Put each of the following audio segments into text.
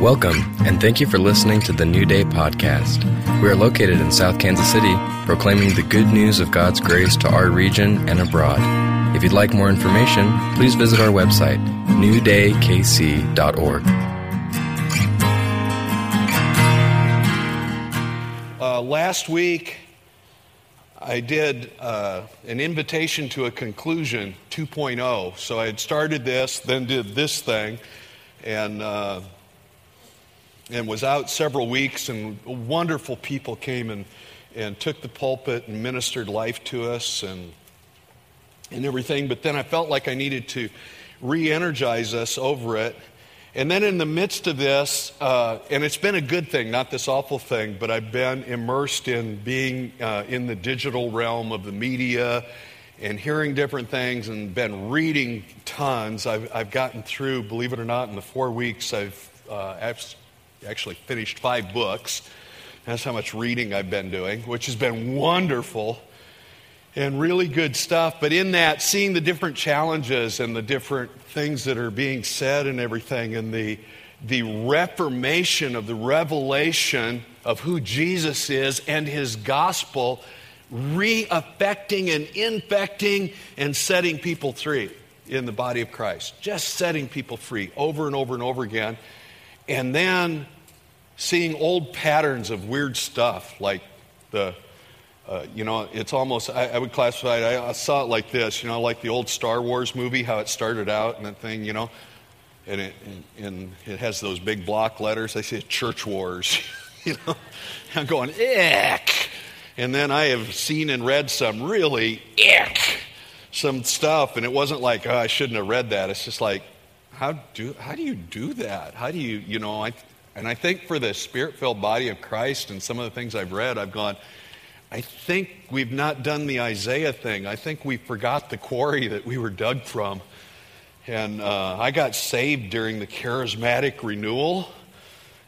Welcome, and thank you for listening to the New Day podcast. We are located in South Kansas City, proclaiming the good news of God's grace to our region and abroad. If you'd like more information, please visit our website, newdaykc.org. Uh, last week, I did uh, an invitation to a conclusion 2.0. So I had started this, then did this thing, and uh, and was out several weeks, and wonderful people came and, and took the pulpit and ministered life to us and, and everything. But then I felt like I needed to re energize us over it. And then in the midst of this, uh, and it's been a good thing, not this awful thing, but I've been immersed in being uh, in the digital realm of the media and hearing different things and been reading tons. I've, I've gotten through, believe it or not, in the four weeks I've uh, actually finished five books. That's how much reading I've been doing, which has been wonderful and really good stuff. But in that, seeing the different challenges and the different things that are being said and everything, and the, the reformation of the revelation of who Jesus is and his gospel re affecting and infecting and setting people free in the body of Christ. Just setting people free over and over and over again. And then seeing old patterns of weird stuff, like the, uh, you know, it's almost, I, I would classify it, I, I, saw it like this, you know, like the old Star Wars movie, how it started out and that thing, you know, and it, and, and it has those big block letters. I say church wars, you know. I'm going, ick. And then I have seen and read some really ick, some stuff, and it wasn't like, oh, I shouldn't have read that. It's just like, how do, how do you do that? How do you, you know, I, and I think for the spirit filled body of Christ and some of the things I've read, I've gone, I think we've not done the Isaiah thing. I think we forgot the quarry that we were dug from. And uh, I got saved during the charismatic renewal.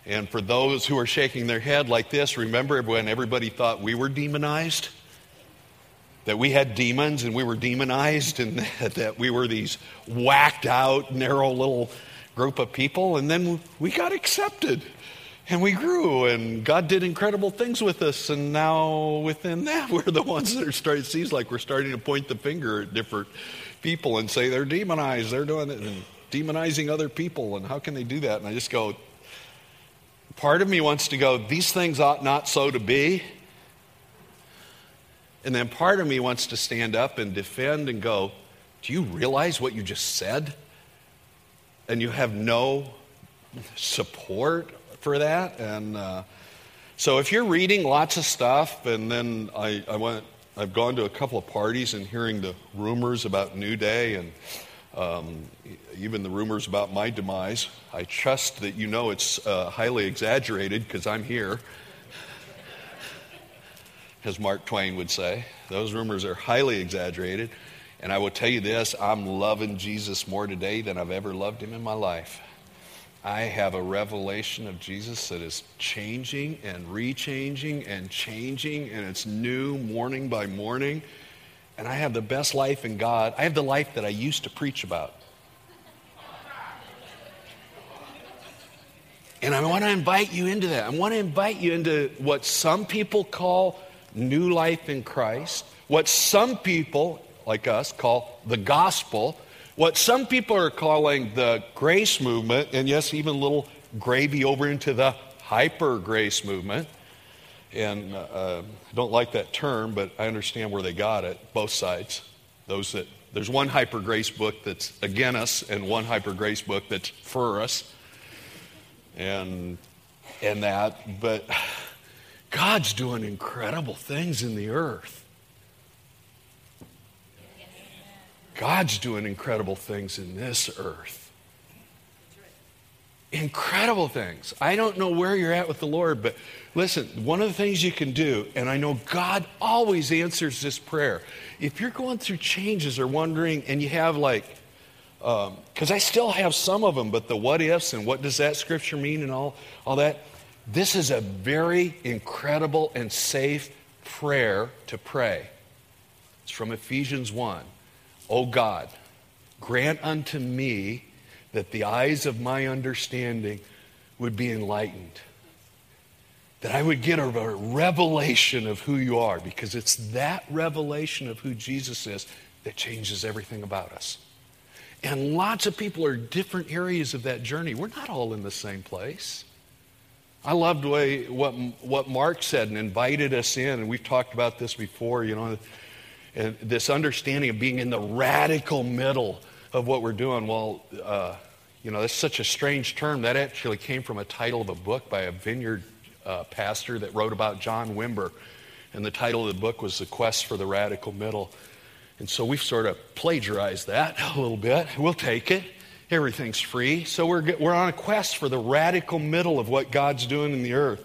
And for those who are shaking their head like this, remember when everybody thought we were demonized? That we had demons and we were demonized and that we were these whacked out, narrow little group of people. And then we got accepted and we grew and God did incredible things with us. And now within that, we're the ones that are starting, seems like we're starting to point the finger at different people and say they're demonized, they're doing it and demonizing other people. And how can they do that? And I just go, part of me wants to go, these things ought not so to be. And then part of me wants to stand up and defend and go, Do you realize what you just said? And you have no support for that. And uh, so if you're reading lots of stuff, and then I, I went, I've gone to a couple of parties and hearing the rumors about New Day and um, even the rumors about my demise. I trust that you know it's uh, highly exaggerated because I'm here as Mark Twain would say. Those rumors are highly exaggerated. And I will tell you this I'm loving Jesus more today than I've ever loved him in my life. I have a revelation of Jesus that is changing and rechanging and changing, and it's new morning by morning. And I have the best life in God. I have the life that I used to preach about. And I want to invite you into that. I want to invite you into what some people call new life in Christ, what some people, like us, call the gospel, what some people are calling the grace movement, and yes, even a little gravy over into the hyper grace movement. And uh, I don't like that term, but I understand where they got it, both sides. Those that there's one hyper grace book that's against us, and one hyper grace book that's for us, and and that. But God's doing incredible things in the earth. God's doing incredible things in this earth. Incredible things. I don't know where you're at with the Lord, but listen, one of the things you can do, and I know God always answers this prayer. If you're going through changes or wondering, and you have like, because um, I still have some of them, but the what ifs and what does that scripture mean and all, all that, this is a very incredible and safe prayer to pray. It's from Ephesians 1. O God, grant unto me that the eyes of my understanding would be enlightened. That I would get a, a revelation of who you are because it's that revelation of who Jesus is that changes everything about us. And lots of people are different areas of that journey. We're not all in the same place. I loved way what, what Mark said and invited us in, and we've talked about this before, you know, and this understanding of being in the radical middle of what we're doing. Well, uh, you know, that's such a strange term. That actually came from a title of a book by a vineyard uh, pastor that wrote about John Wimber. And the title of the book was The Quest for the Radical Middle. And so we've sort of plagiarized that a little bit. We'll take it. Everything's free. So we're, we're on a quest for the radical middle of what God's doing in the earth.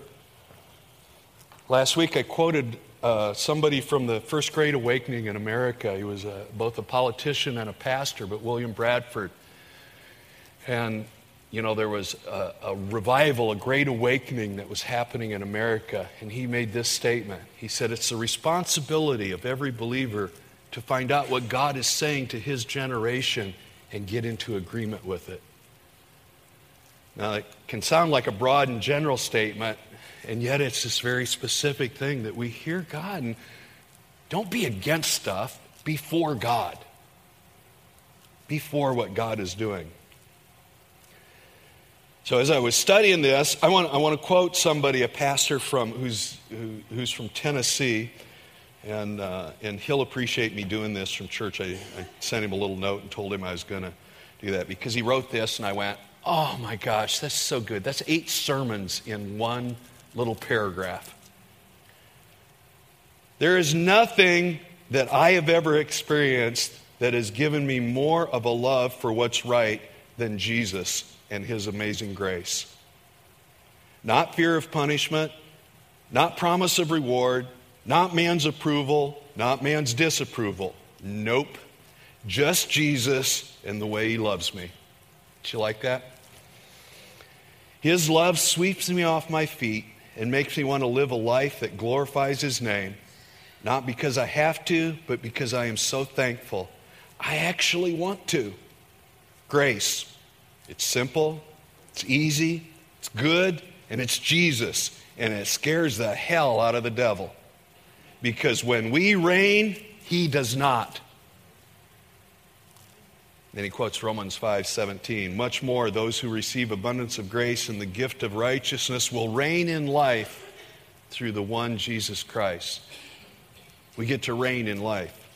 Last week I quoted uh, somebody from the First Great Awakening in America. He was a, both a politician and a pastor, but William Bradford. And, you know, there was a, a revival, a great awakening that was happening in America. And he made this statement He said, It's the responsibility of every believer to find out what God is saying to his generation and get into agreement with it. Now, it can sound like a broad and general statement, and yet it's this very specific thing that we hear God and don't be against stuff, before God. Before what God is doing. So as I was studying this, I want, I want to quote somebody, a pastor from who's, who, who's from Tennessee, and, uh, and he'll appreciate me doing this from church. I, I sent him a little note and told him I was going to do that because he wrote this, and I went, oh my gosh, that's so good. That's eight sermons in one little paragraph. There is nothing that I have ever experienced that has given me more of a love for what's right than Jesus and his amazing grace. Not fear of punishment, not promise of reward, not man's approval, not man's disapproval. Nope. Just Jesus and the way he loves me. Do you like that? His love sweeps me off my feet and makes me want to live a life that glorifies his name, not because I have to, but because I am so thankful. I actually want to. Grace. It's simple, it's easy, it's good, and it's Jesus. And it scares the hell out of the devil. Because when we reign, he does not. Then he quotes Romans 5:17, much more those who receive abundance of grace and the gift of righteousness will reign in life through the one Jesus Christ. We get to reign in life.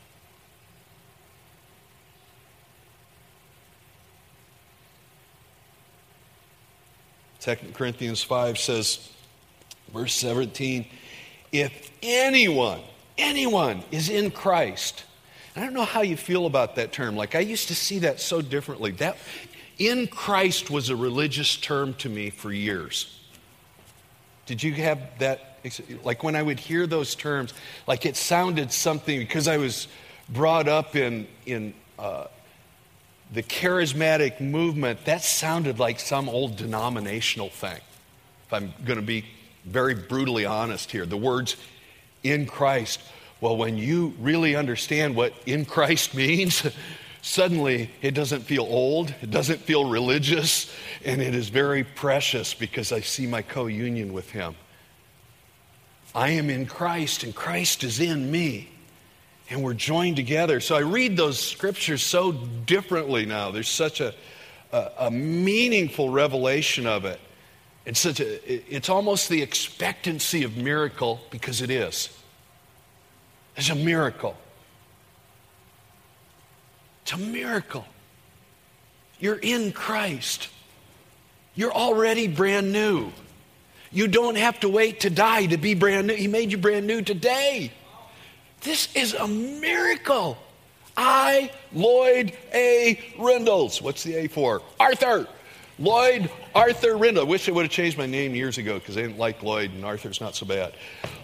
2 Corinthians 5 says, verse 17, if anyone, anyone is in Christ, I don't know how you feel about that term. Like I used to see that so differently. That in Christ was a religious term to me for years. Did you have that? Like when I would hear those terms, like it sounded something because I was brought up in in uh, the charismatic movement, that sounded like some old denominational thing. If I'm going to be very brutally honest here, the words in Christ, well, when you really understand what in Christ means, suddenly it doesn't feel old, it doesn't feel religious, and it is very precious because I see my co union with Him. I am in Christ, and Christ is in me and we're joined together. So I read those scriptures so differently now. There's such a, a, a meaningful revelation of it. It's, such a, it's almost the expectancy of miracle because it is. It's a miracle. It's a miracle. You're in Christ. You're already brand new. You don't have to wait to die to be brand new. He made you brand new today. This is a miracle. I, Lloyd A. Rindles. What's the A for? Arthur. Lloyd Arthur Rindle. I wish I would have changed my name years ago because I didn't like Lloyd and Arthur's not so bad.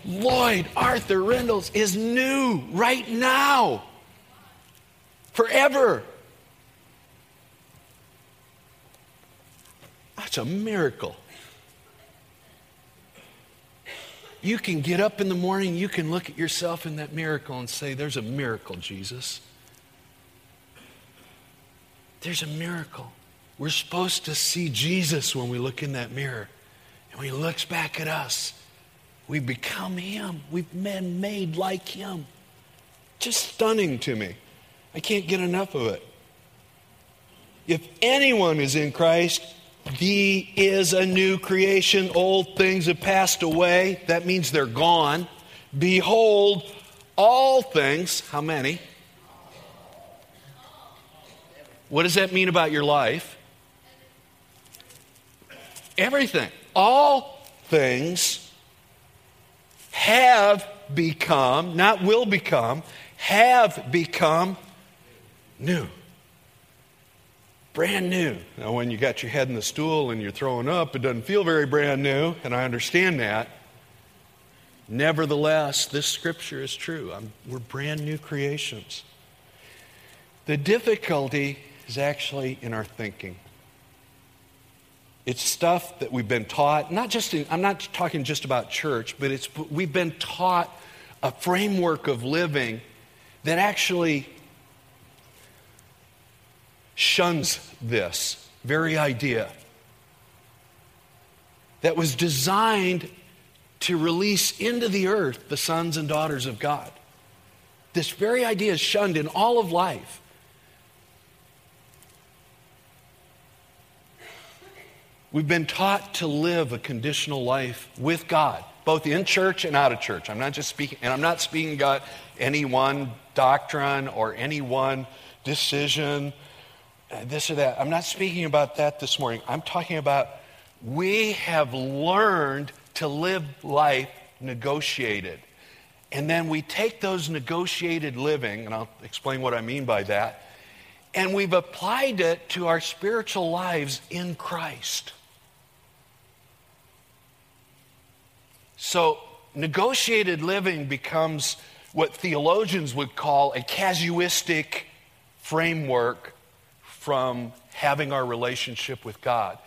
Lloyd Arthur Rindles is new right now. Forever. That's a miracle. You can get up in the morning, you can look at yourself in that miracle and say, There's a miracle, Jesus. There's a miracle. We're supposed to see Jesus when we look in that mirror. And when he looks back at us, we become him. We've been made like him. Just stunning to me. I can't get enough of it. If anyone is in Christ, he is a new creation. Old things have passed away. That means they're gone. Behold, all things, how many? What does that mean about your life? Everything. All things have become, not will become, have become new. Brand new. Now, when you got your head in the stool and you're throwing up, it doesn't feel very brand new, and I understand that. Nevertheless, this scripture is true. I'm, we're brand new creations. The difficulty is actually in our thinking. It's stuff that we've been taught, not just in, I'm not talking just about church, but it's we've been taught a framework of living that actually shuns this very idea that was designed to release into the earth the sons and daughters of God. This very idea is shunned in all of life. We've been taught to live a conditional life with God, both in church and out of church. I'm not just speaking, and I'm not speaking about any one doctrine or any one decision, uh, this or that. I'm not speaking about that this morning. I'm talking about we have learned to live life negotiated. And then we take those negotiated living, and I'll explain what I mean by that, and we've applied it to our spiritual lives in Christ. So, negotiated living becomes what theologians would call a casuistic framework from having our relationship with God.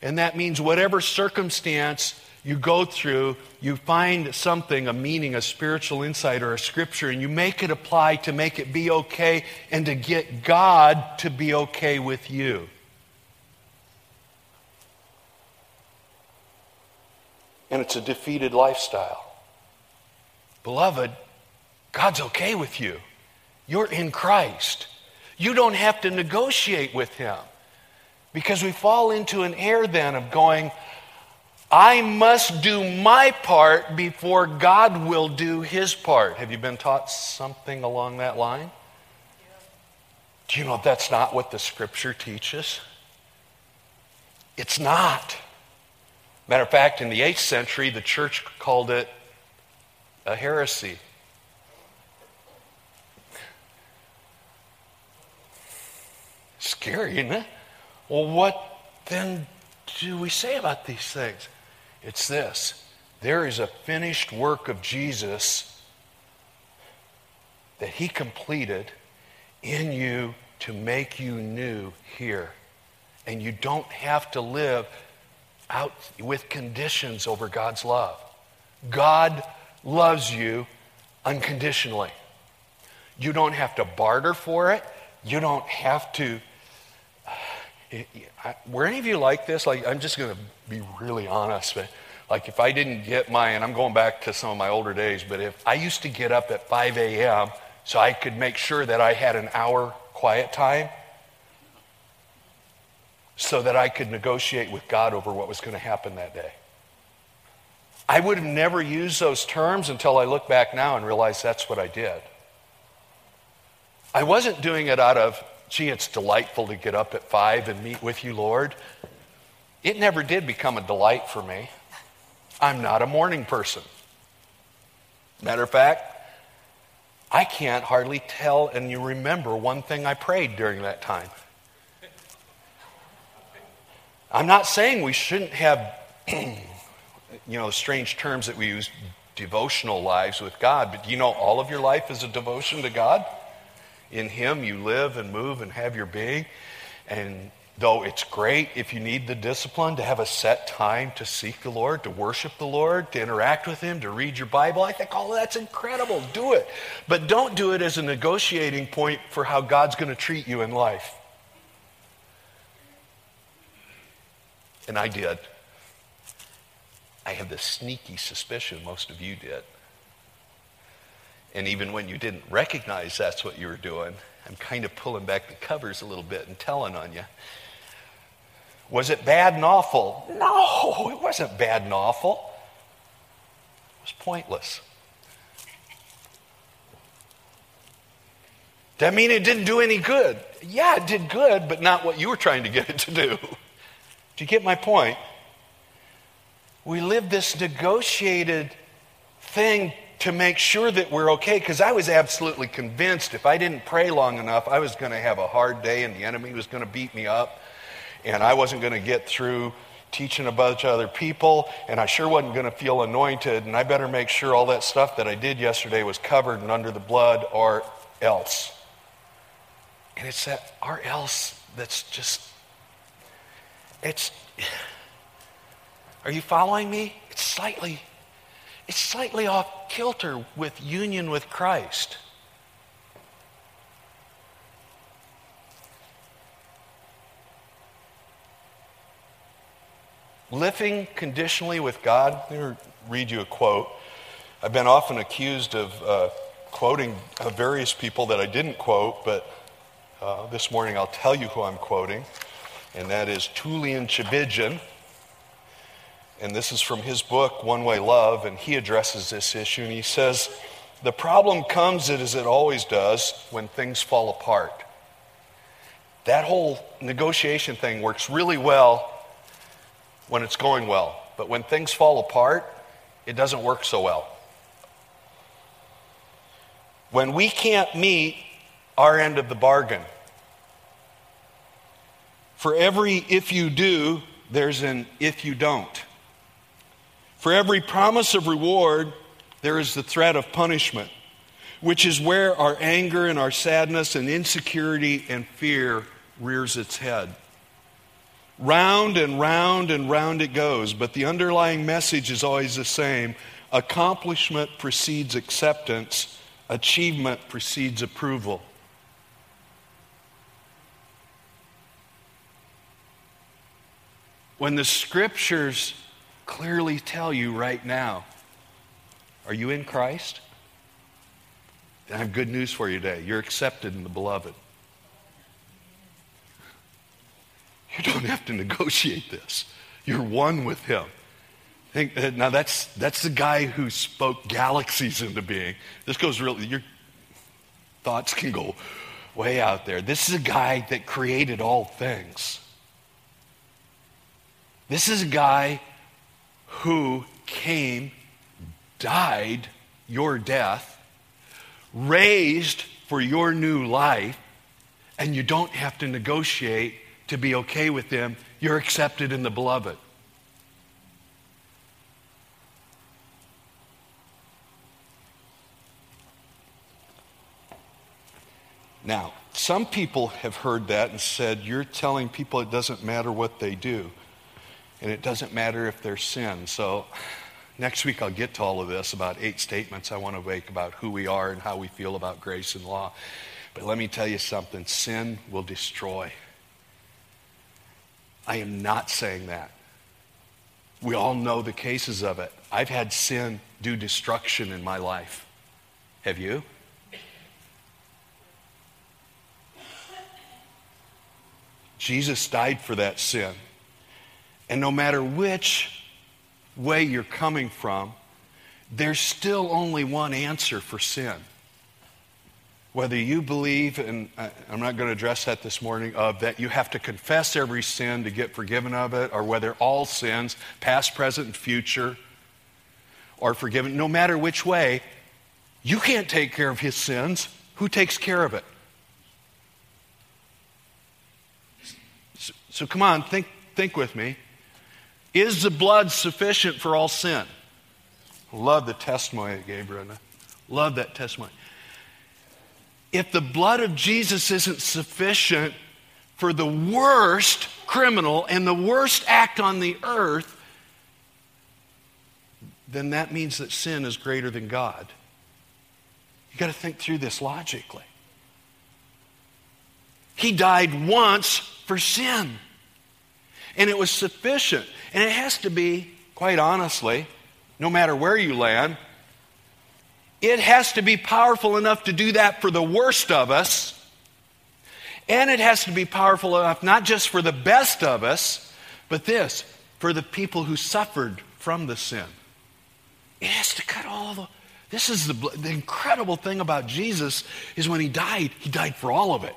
And that means whatever circumstance you go through, you find something, a meaning, a spiritual insight, or a scripture, and you make it apply to make it be okay and to get God to be okay with you. And it's a defeated lifestyle. Beloved, God's okay with you. You're in Christ. You don't have to negotiate with Him. Because we fall into an air then of going, I must do my part before God will do His part. Have you been taught something along that line? Do you know that's not what the Scripture teaches? It's not. Matter of fact, in the 8th century, the church called it a heresy. Scary, isn't it? Well, what then do we say about these things? It's this there is a finished work of Jesus that he completed in you to make you new here. And you don't have to live out with conditions over God's love. God loves you unconditionally. You don't have to barter for it. You don't have to. Were any of you like this? Like, I'm just going to be really honest. But like, if I didn't get my, and I'm going back to some of my older days, but if I used to get up at 5 a.m. so I could make sure that I had an hour quiet time so that I could negotiate with God over what was going to happen that day. I would have never used those terms until I look back now and realize that's what I did. I wasn't doing it out of, gee, it's delightful to get up at five and meet with you, Lord. It never did become a delight for me. I'm not a morning person. Matter of fact, I can't hardly tell and you remember one thing I prayed during that time. I'm not saying we shouldn't have, you know, strange terms that we use, devotional lives with God, but you know all of your life is a devotion to God? In Him you live and move and have your being. And though it's great if you need the discipline to have a set time to seek the Lord, to worship the Lord, to interact with Him, to read your Bible, I think all of that's incredible. Do it. But don't do it as a negotiating point for how God's going to treat you in life. And I did. I have this sneaky suspicion most of you did. And even when you didn't recognize that's what you were doing, I'm kind of pulling back the covers a little bit and telling on you. Was it bad and awful? No, it wasn't bad and awful. It was pointless. That mean it didn't do any good? Yeah, it did good, but not what you were trying to get it to do. Do you get my point? We live this negotiated thing to make sure that we're okay because I was absolutely convinced if I didn't pray long enough, I was going to have a hard day and the enemy was going to beat me up and I wasn't going to get through teaching a bunch of other people and I sure wasn't going to feel anointed and I better make sure all that stuff that I did yesterday was covered and under the blood or else. And it's that or else that's just, it's, are you following me? It's slightly it's slightly off kilter with union with Christ. Living conditionally with God, let me read you a quote. I've been often accused of uh, quoting uh, various people that I didn't quote, but uh, this morning I'll tell you who I'm quoting, and that is Tullian Tchividjian and this is from his book, One Way Love, and he addresses this issue. And he says, The problem comes, as it always does, when things fall apart. That whole negotiation thing works really well when it's going well. But when things fall apart, it doesn't work so well. When we can't meet our end of the bargain, for every if you do, there's an if you don't. For every promise of reward, there is the threat of punishment, which is where our anger and our sadness and insecurity and fear rears its head. Round and round and round it goes, but the underlying message is always the same accomplishment precedes acceptance, achievement precedes approval. When the scriptures clearly tell you right now are you in Christ? I have good news for you today. You're accepted in the beloved. You don't have to negotiate this. You're one with him. Think, uh, now that's that's the guy who spoke galaxies into being. This goes really your thoughts can go way out there. This is a guy that created all things. This is a guy who came, died your death, raised for your new life, and you don't have to negotiate to be okay with him. You're accepted in the beloved. Now, some people have heard that and said, You're telling people it doesn't matter what they do and it doesn't matter if they're sin. So next week I'll get to all of this about eight statements I want to make about who we are and how we feel about grace and law. But let me tell you something sin will destroy. I am not saying that. We all know the cases of it. I've had sin do destruction in my life. Have you? Jesus died for that sin. And no matter which way you're coming from, there's still only one answer for sin. Whether you believe, and I'm not going to address that this morning, of that you have to confess every sin to get forgiven of it, or whether all sins, past, present, and future, are forgiven, no matter which way, you can't take care of his sins. Who takes care of it? So, so come on, think, think with me. Is the blood sufficient for all sin? Love the testimony that gave Brenda. Love that testimony. If the blood of Jesus isn't sufficient for the worst criminal and the worst act on the earth, then that means that sin is greater than God. You got to think through this logically. He died once for sin. And it was sufficient. And it has to be, quite honestly, no matter where you land, it has to be powerful enough to do that for the worst of us. And it has to be powerful enough not just for the best of us, but this, for the people who suffered from the sin. It has to cut all the. This is the, the incredible thing about Jesus is when he died, he died for all of it.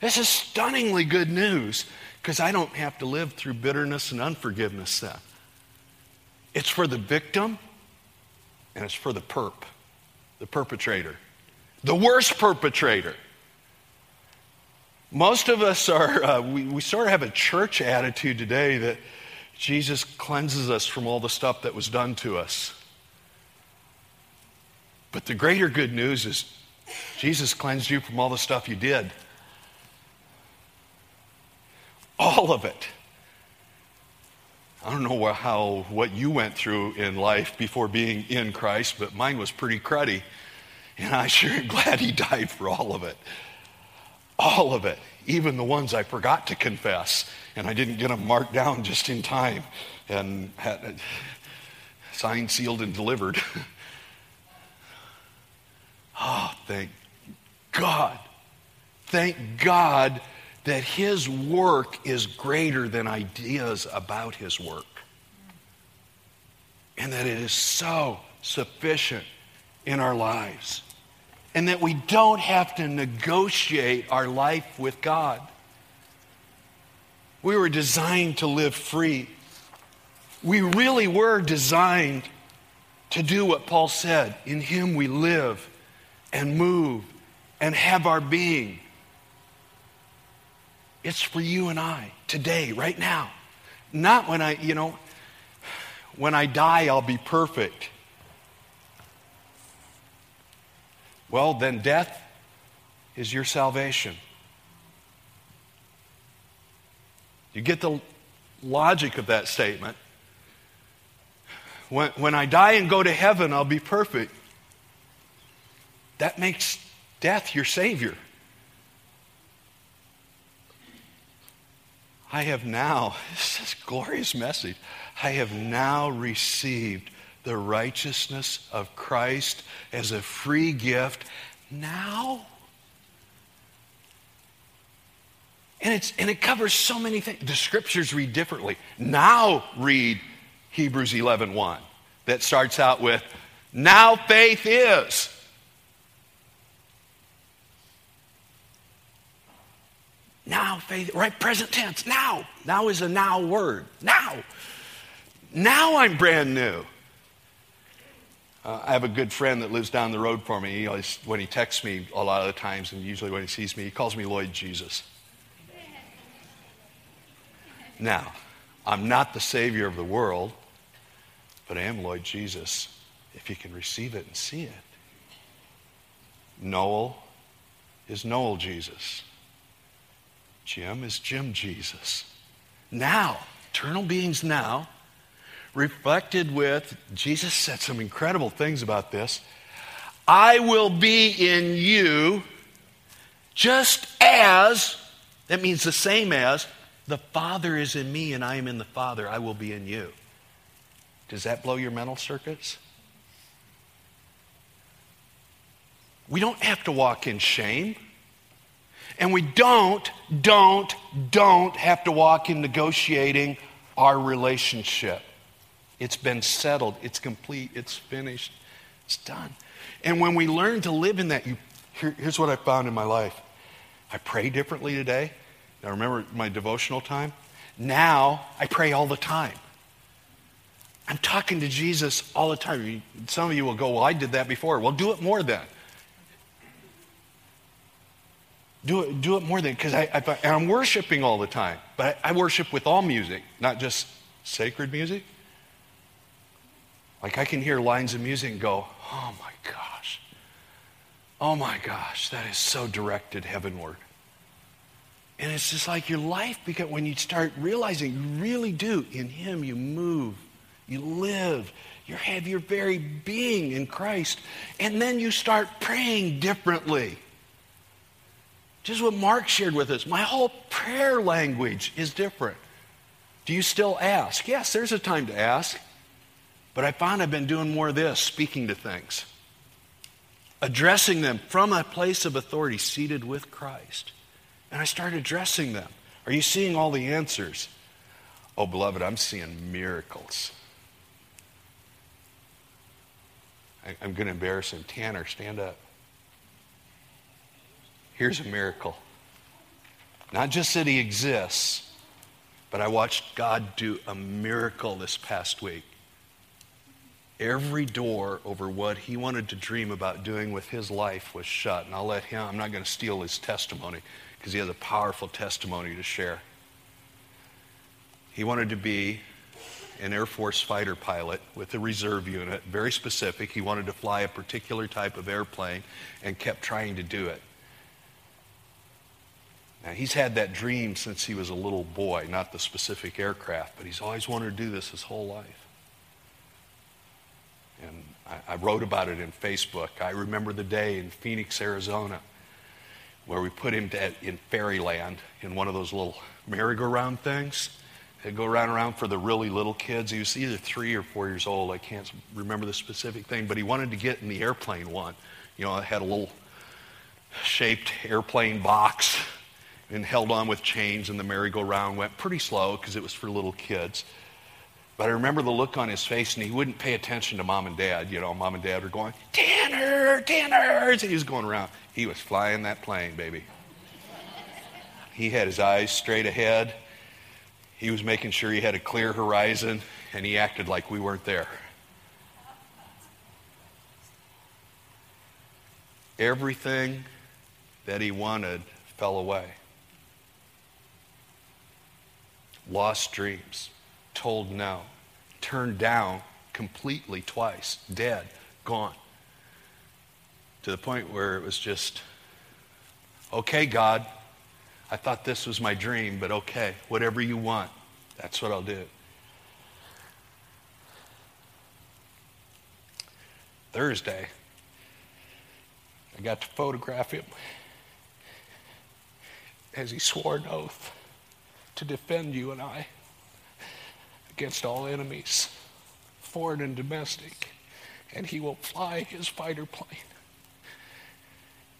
This is stunningly good news because I don't have to live through bitterness and unforgiveness then. It's for the victim and it's for the perp, the perpetrator, the worst perpetrator. Most of us are, uh, we, we sort of have a church attitude today that Jesus cleanses us from all the stuff that was done to us. But the greater good news is Jesus cleansed you from all the stuff you did. All of it. I don't know how, what you went through in life before being in Christ, but mine was pretty cruddy. And I sure am glad he died for all of it. All of it. Even the ones I forgot to confess. And I didn't get them marked down just in time and had signed, sealed, and delivered. Oh, thank God. Thank God that His work is greater than ideas about His work. And that it is so sufficient in our lives. And that we don't have to negotiate our life with God. We were designed to live free. We really were designed to do what Paul said in Him we live and move and have our being. It's for you and I today, right now. Not when I, you know, when I die, I'll be perfect. Well, then death is your salvation. You get the logic of that statement. When, when I die and go to heaven, I'll be perfect that makes death your Savior. I have now, this is glorious message. I have now received the righteousness of Christ as a free gift now. And, it's, and it covers so many things. The scriptures read differently. Now read Hebrews 11.1 1, that starts out with, now faith is. Now, faith, right? Present tense. Now. Now is a now word. Now. Now I'm brand new. Uh, I have a good friend that lives down the road for me. He always, when he texts me a lot of the times, and usually when he sees me, he calls me Lloyd Jesus. Now, I'm not the Savior of the world, but I am Lloyd Jesus if you can receive it and see it. Noel is Noel Jesus. Jim is Jim Jesus. Now, eternal beings now, reflected with, Jesus said some incredible things about this. I will be in you just as, that means the same as, the Father is in me and I am in the Father, I will be in you. Does that blow your mental circuits? We don't have to walk in shame. And we don't, don't, don't have to walk in negotiating our relationship. It's been settled, it's complete, it's finished, it's done. And when we learn to live in that, you, here, here's what I found in my life I pray differently today. I remember my devotional time. Now I pray all the time. I'm talking to Jesus all the time. Some of you will go, Well, I did that before. Well, do it more then. Do it, do it more than, because I, I, I'm worshiping all the time, but I, I worship with all music, not just sacred music. Like I can hear lines of music and go, oh my gosh, oh my gosh, that is so directed heavenward. And it's just like your life, because when you start realizing you really do, in Him you move, you live, you have your very being in Christ, and then you start praying differently. Just what Mark shared with us. My whole prayer language is different. Do you still ask? Yes, there's a time to ask. But I found I've been doing more of this, speaking to things, addressing them from a place of authority, seated with Christ. And I started addressing them. Are you seeing all the answers? Oh, beloved, I'm seeing miracles. I, am going to embarrass him. Tanner, stand up. Here's a miracle. Not just that he exists, but I watched God do a miracle this past week. Every door over what he wanted to dream about doing with his life was shut. And I'll let him, I'm not going to steal his testimony because he has a powerful testimony to share. He wanted to be an Air Force fighter pilot with a reserve unit, very specific. He wanted to fly a particular type of airplane and kept trying to do it. Now, he's had that dream since he was a little boy, not the specific aircraft, but he's always wanted to do this his whole life. And I, I wrote about it in Facebook. I remember the day in Phoenix, Arizona, where we put him to, in Fairyland in one of those little merry-go-round things. They go around and around for the really little kids. He was either three or four years old. I can't remember the specific thing, but he wanted to get in the airplane one. You know, it had a little shaped airplane box and held on with chains, and the merry-go-round went pretty slow because it was for little kids. But I remember the look on his face, and he wouldn't pay attention to mom and dad. You know, mom and dad were going, Tanner, Tanner. And he was going around. He was flying that plane, baby. He had his eyes straight ahead. He was making sure he had a clear horizon, and he acted like we weren't there. Everything that he wanted fell away. Lost dreams, told no, turned down completely twice, dead, gone. To the point where it was just, okay, God, I thought this was my dream, but okay, whatever you want, that's what I'll do. Thursday, I got to photograph him as he swore an oath to defend you and I against all enemies, foreign and domestic. And he will fly his fighter plane.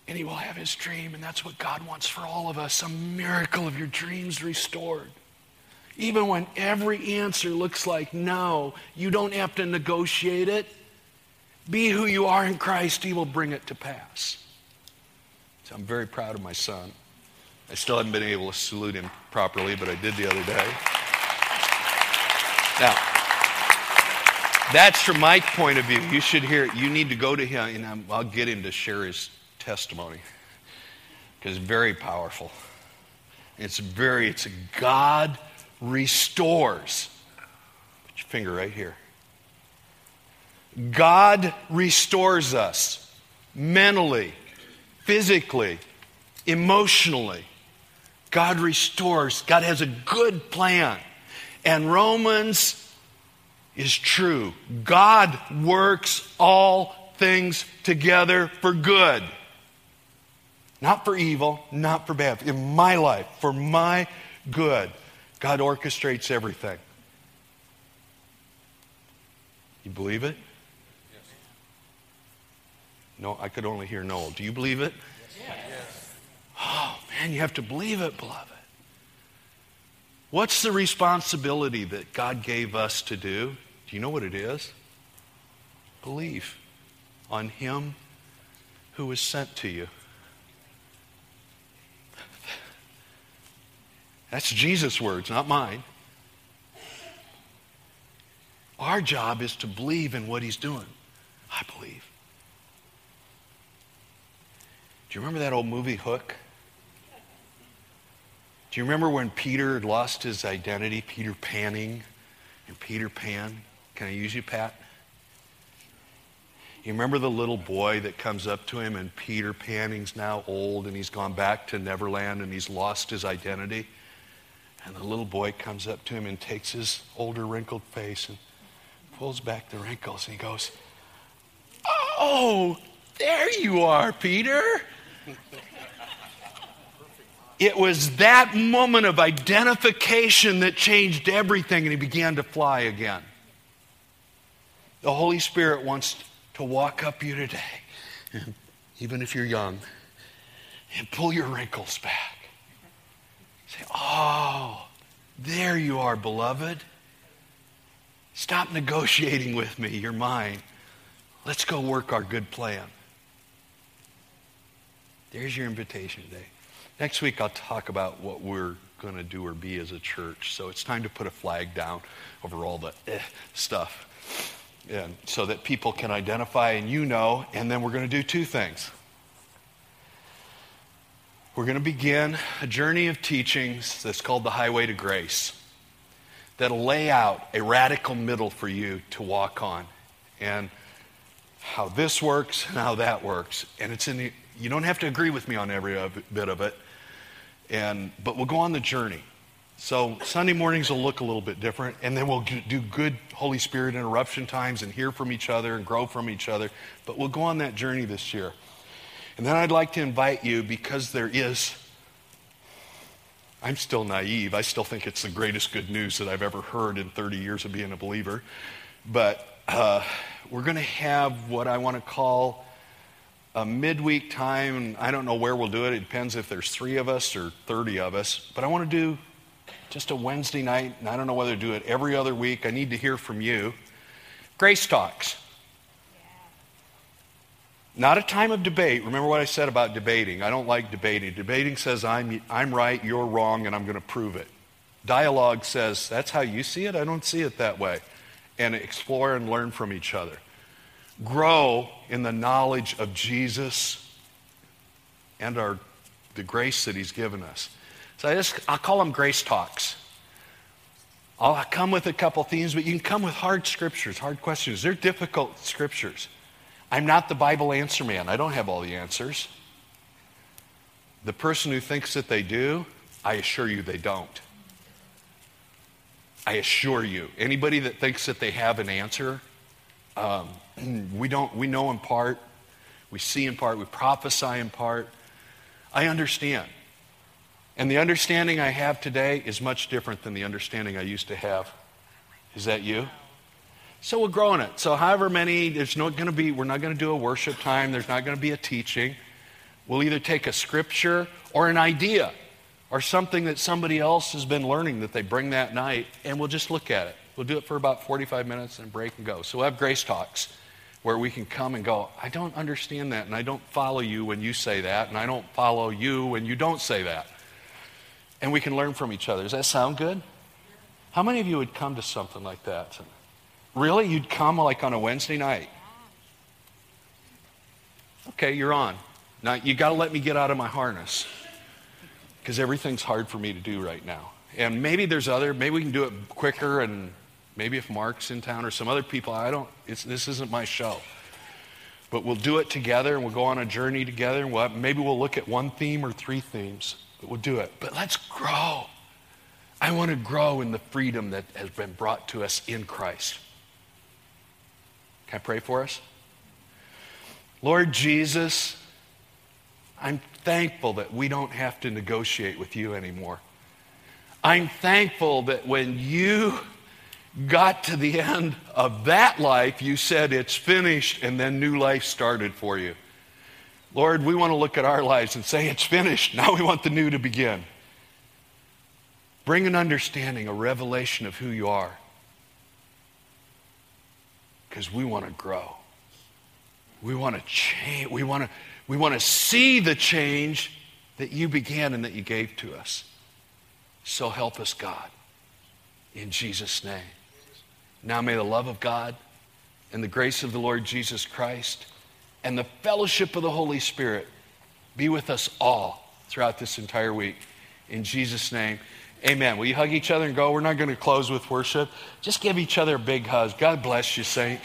And he will have his dream. And that's what God wants for all of us a miracle of your dreams restored. Even when every answer looks like no, you don't have to negotiate it. Be who you are in Christ, he will bring it to pass. So I'm very proud of my son. I still haven't been able to salute him properly, but I did the other day. Now, that's from my point of view. You should hear. You need to go to him, and I'll get him to share his testimony because it's very powerful. It's very, it's God restores. Put your finger right here. God restores us mentally, physically, emotionally. God restores. God has a good plan. And Romans is true. God works all things together for good. Not for evil, not for bad. In my life, for my good, God orchestrates everything. You believe it? Yes. No, I could only hear no. Do you believe it? Yes. Oh, man, you have to believe it, beloved. What's the responsibility that God gave us to do? Do you know what it is? Believe on Him who was sent to you. That's Jesus' words, not mine. Our job is to believe in what He's doing. I believe. Do you remember that old movie, Hook? Do you remember when Peter lost his identity, Peter Banning and Peter Pan? Can I use you, Pat? You remember the little boy that comes up to him, and Peter Banning's now old, and he's gone back to Neverland, and he's lost his identity? And the little boy comes up to him and takes his older, wrinkled face and pulls back the wrinkles, and he goes, Oh, there you are, Peter. it was that moment of identification that changed everything, and he began to fly again. The Holy Spirit wants to walk up you today, even if you're young, and pull your wrinkles back. Say, Oh, there you are, beloved. Stop negotiating with me. You're mine. Let's go work our good plan. There's your invitation today. Next week, I'll talk about what we're going to do or be as a church. So it's time to put a flag down over all the eh, stuff. And so that people can identify and you know, and then we're going to do two things. We're going to begin a journey of teachings that's called the Highway to Grace that'll lay out a radical middle for you to walk on. And how this works and how that works. And it's in the, you don't have to agree with me on every bit of it. And, but we'll go on the journey. So Sunday mornings will look a little bit different, and then we'll do good Holy Spirit interruption times and hear from each other and grow from each other. But we'll go on that journey this year. And then I'd like to invite you, because there is, I'm still naive. I still think it's the greatest good news that I've ever heard in 30 years of being a believer. But uh, we're going to have what I want to call a midweek time. I don't know where we'll do it. It depends if there's three of us or 30 of us. But I want to do just a Wednesday night, and I don't know whether to do it every other week. I need to hear from you. Grace Talks. Not a time of debate. Remember what I said about debating. I don't like debating. Debating says I'm, I'm right, you're wrong, and I'm going to prove it. Dialogue says that's how you see it, I don't see it that way. And explore and learn from each other. Grow in the knowledge of Jesus and our, the grace that He's given us. So I just, I'll call them grace talks. I'll come with a couple themes, but you can come with hard scriptures, hard questions. They're difficult scriptures. I'm not the Bible answer man. I don't have all the answers. The person who thinks that they do, I assure you they don't. I assure you. Anybody that thinks that they have an answer, um, we don't. We know in part. We see in part. We prophesy in part. I understand. And the understanding I have today is much different than the understanding I used to have. Is that you? So we'll grow in it. So however many, there's not going to be, we're not going to do a worship time. There's not going to be a teaching. We'll either take a scripture or an idea or something that somebody else has been learning that they bring that night, and we'll just look at it. We'll do it for about 45 minutes and break and go. So we'll have grace talks where we can come and go, I don't understand that, and I don't follow you when you say that, and I don't follow you when you don't say that. And we can learn from each other. Does that sound good? How many of you would come to something like that? Really? You'd come like on a Wednesday night? Okay, you're on. Now, you got to let me get out of my harness because everything's hard for me to do right now. And maybe there's other, maybe we can do it quicker, and maybe if Mark's in town or some other people, I don't, this isn't my show. But we'll do it together and we'll go on a journey together, and we'll have, maybe we'll look at one theme or three themes, but we'll do it. But let's grow. I want to grow in the freedom that has been brought to us in Christ. Can I pray for us? Lord Jesus, I'm thankful that we don't have to negotiate with you anymore. I'm thankful that when you got to the end of that life, you said it's finished, and then new life started for you. Lord, we want to look at our lives and say it's finished. Now we want the new to begin. Bring an understanding, a revelation of who you are because we want to grow. We want to change. We want to, we want to see the change that you began and that you gave to us. So help us, God. In Jesus' name. Now may the love of God and the grace of the Lord Jesus Christ and the fellowship of the Holy Spirit be with us all throughout this entire week. In Jesus' name. Amen. Will you hug each other and go? We're not going to close with worship. Just give each other a big hug. God bless you, saints.